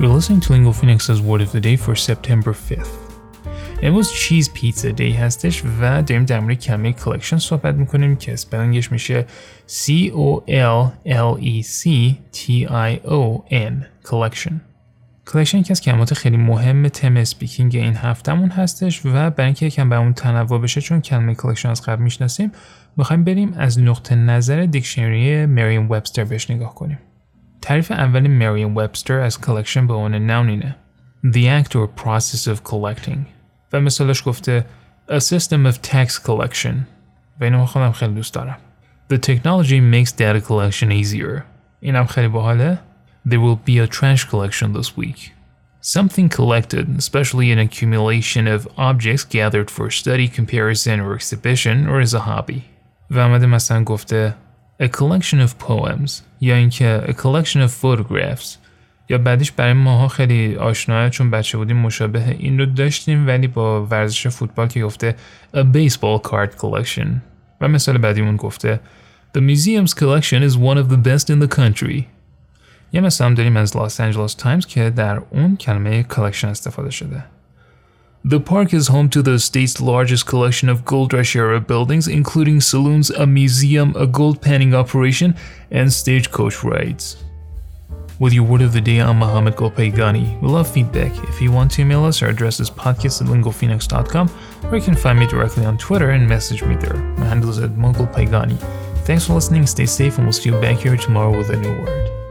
You're listening to Lingo Phoenix's Word of the Day for September 5th. امروز چیز پیتزا دی هستش و داریم در مورد کلمه کلکشن صحبت می‌کنیم که اسپلنگش میشه C O L L E C T I O N collection. کلکشن یکی از کلمات خیلی مهم تم اسپیکینگ این هفتمون هستش و برای اینکه یکم به اون تنوع بشه چون کلمه کلکشن از قبل می‌شناسیم می‌خوایم بریم از نقطه نظر دیکشنری مریم وبستر بهش نگاه کنیم تعریف اول مریم وبستر از کلکشن به عنوان نون اینه The act or process of collecting و مثالش گفته A system of tax collection و اینو خودم خیلی دوست دارم The technology makes data collection easier اینم خیلی باحاله There will be a trash collection this week Something collected, especially an accumulation of objects gathered for study, comparison, or exhibition, or as a hobby. و آمده مثلا گفته A collection of poems یا اینکه A collection of photographs یا بعدیش برای ماها خیلی آشناه چون بچه بودیم مشابه این رو داشتیم ولی با ورزش فوتبال که گفته A baseball card collection. و مثال بعدیمون گفته The museum's collection is one of the best in the country. یه مثال داریم از لاس آنجلس تایمز که در اون کلمه collection استفاده شده. The park is home to the state's largest collection of gold rush era buildings, including saloons, a museum, a gold panning operation, and stagecoach rides. With your word of the day, I'm Mohammad Golpayegani. We love feedback. If you want to email us, our address is podcast at lingophoenix.com, or you can find me directly on Twitter and message me there. My handle is at MoeGolpayegani. Thanks for listening, stay safe, and we'll see you back here tomorrow with a new word.